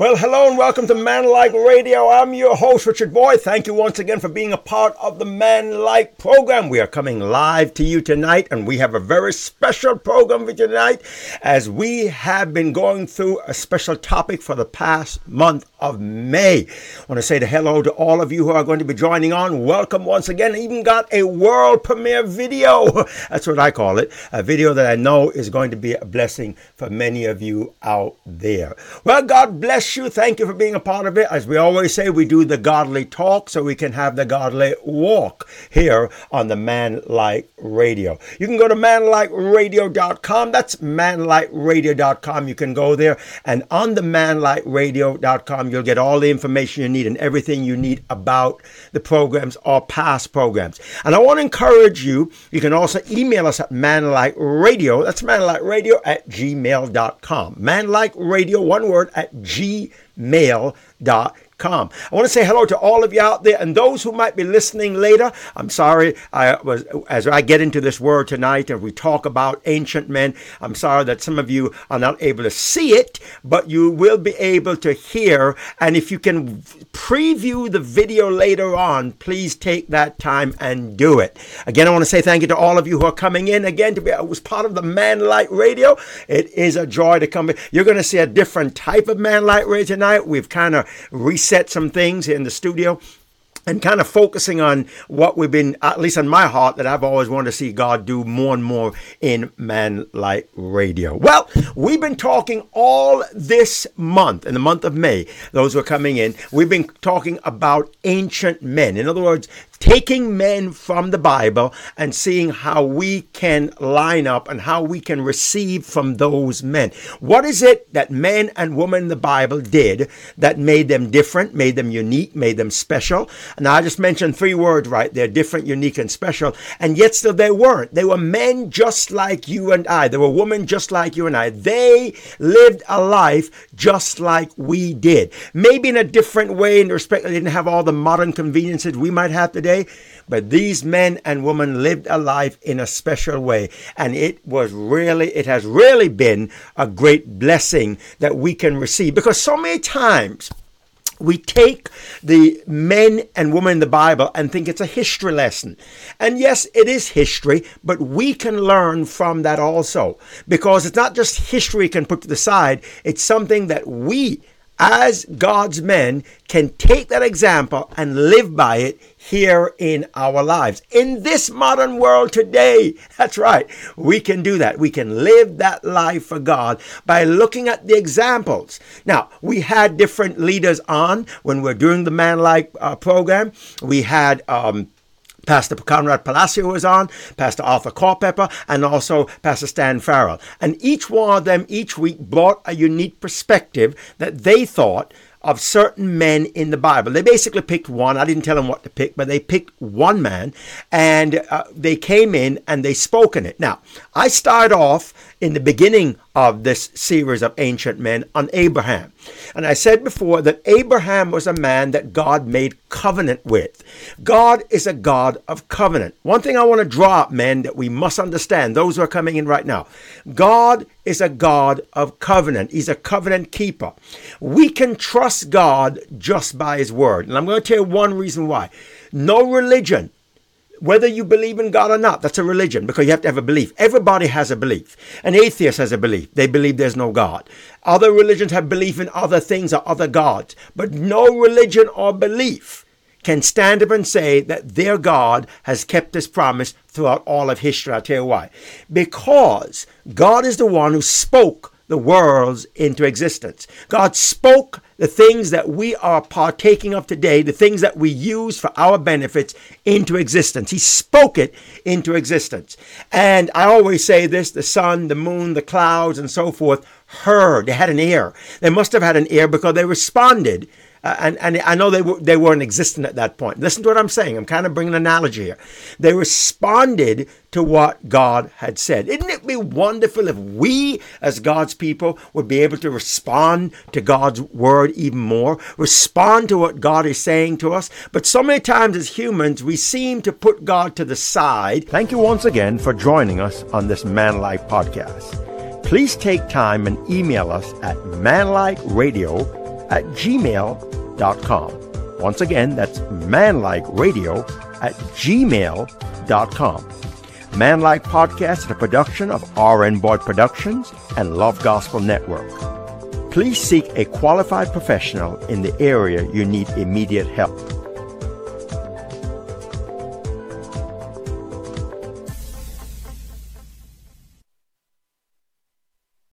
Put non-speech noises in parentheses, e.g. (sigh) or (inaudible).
Well, hello and welcome to Man Like Radio. I'm your host, Richard Boyd. Thank you once again for being a part of the Man Like program. We are coming live to you tonight, and we have a very special program for tonight as we have been going through a special topic for the past month of May. I want to say the hello to all of you who are going to be joining on. Welcome once again. I Even got a world premiere video. (laughs) That's what I call it. A video that I know is going to be a blessing for many of you out there. Well, God bless you. Thank you for being a part of it. As we always say, we do the godly talk so we can have the godly walk here on the Man Like Radio. You can go to manlikeradio.com. That's manlikeradio.com. You can go there and on the manlikeradio.com, you'll get all the information you need and everything you need about the programs or past programs. And I want to encourage you, you can also email us at manlikeradio. That's manlikeradio at gmail.com. Manlikeradio, one word, at gmail I want to say hello to all of you out there and those who might be listening later. I'm sorry, I was as I get into this word tonight and we talk about ancient men. I'm sorry that some of you are not able to see it, but you will be able to hear. And if you can preview the video later on, please take that time and do it. Again, I want to say thank you to all of you who are coming in again to be I was part of the Man Like Radio. It is a joy to come. You're going to see a different type of Man Like Radio tonight. We've kind of reset reset some things in the studio and kind of focusing on what we've been, at least in my heart, that I've always wanted to see God do more and more in Man Like Radio. Well, we've been talking all this month, in the month of May, those who are coming in, we've been talking about ancient men. In other words, taking men from the Bible and seeing how we can line up and how we can receive from those men. What is it that men and women in the Bible did that made them different, made them unique, made them special? Now, I just mentioned three words right there different, unique, and special. And yet, still, they weren't. They were men just like you and I. They were women just like you and I. They lived a life just like we did. Maybe in a different way, in respect they didn't have all the modern conveniences we might have today today, but these men and women lived a life in a special way. And it was really, it has really been a great blessing that we can receive because so many times, we take the men and women in the Bible and think it's a history lesson. And yes, it is history, but we can learn from that also because it's not just history we can put to the side, it's something that we as God's men can take that example and live by it here in our lives. In this modern world today, (laughs) that's right, we can do that. We can live that life for God by looking at the examples. Now, we had different leaders on when we're doing the Man Like uh, program. We had, um, Pastor Conrad Palacio was on, Pastor Arthur Culpepper, and also Pastor Stan Farrell. And each one of them each week brought a unique perspective that they thought of certain men in the Bible. They basically picked one. I didn't tell them what to pick, but they picked one man and uh, they came in and they spoke in it. Now, I start off in the beginning of this series of ancient men on Abraham. And I said before that Abraham was a man that God made covenant with. God is a God of covenant. One thing I want to draw up, men, that we must understand, those who are coming in right now, God is a God of covenant. He's a covenant keeper. We can trust God just by his word. And I'm going to tell you one reason why. No religion whether you believe in God or not, that's a religion because you have to have a belief. Everybody has a belief. An atheist has a belief. They believe there's no God. Other religions have belief in other things or other gods, but no religion or belief can stand up and say that their God has kept his promise throughout all of history. I'll tell you why. Because God is the one who spoke the worlds into existence. God spoke the things that we are partaking of today, the things that we use for our benefits, into existence. He spoke it into existence. And I always say this the sun, the moon, the clouds, and so forth heard. They had an ear. They must have had an ear because they responded uh, and, and I know they, were, they weren't existent at that point. Listen to what I'm saying. I'm kind of bringing an analogy here. They responded to what God had said. Isn't it be wonderful if we, as God's people, would be able to respond to God's word even more, respond to what God is saying to us? But so many times as humans, we seem to put God to the side. Thank you once again for joining us on this Man Like podcast. Please take time and email us at manlikeradio at Once again, that's manlikeradio at gmail.com. Manlike Podcast is a production of RN Boyd Productions and Love Gospel Network. Please seek a qualified professional in the area you need immediate help.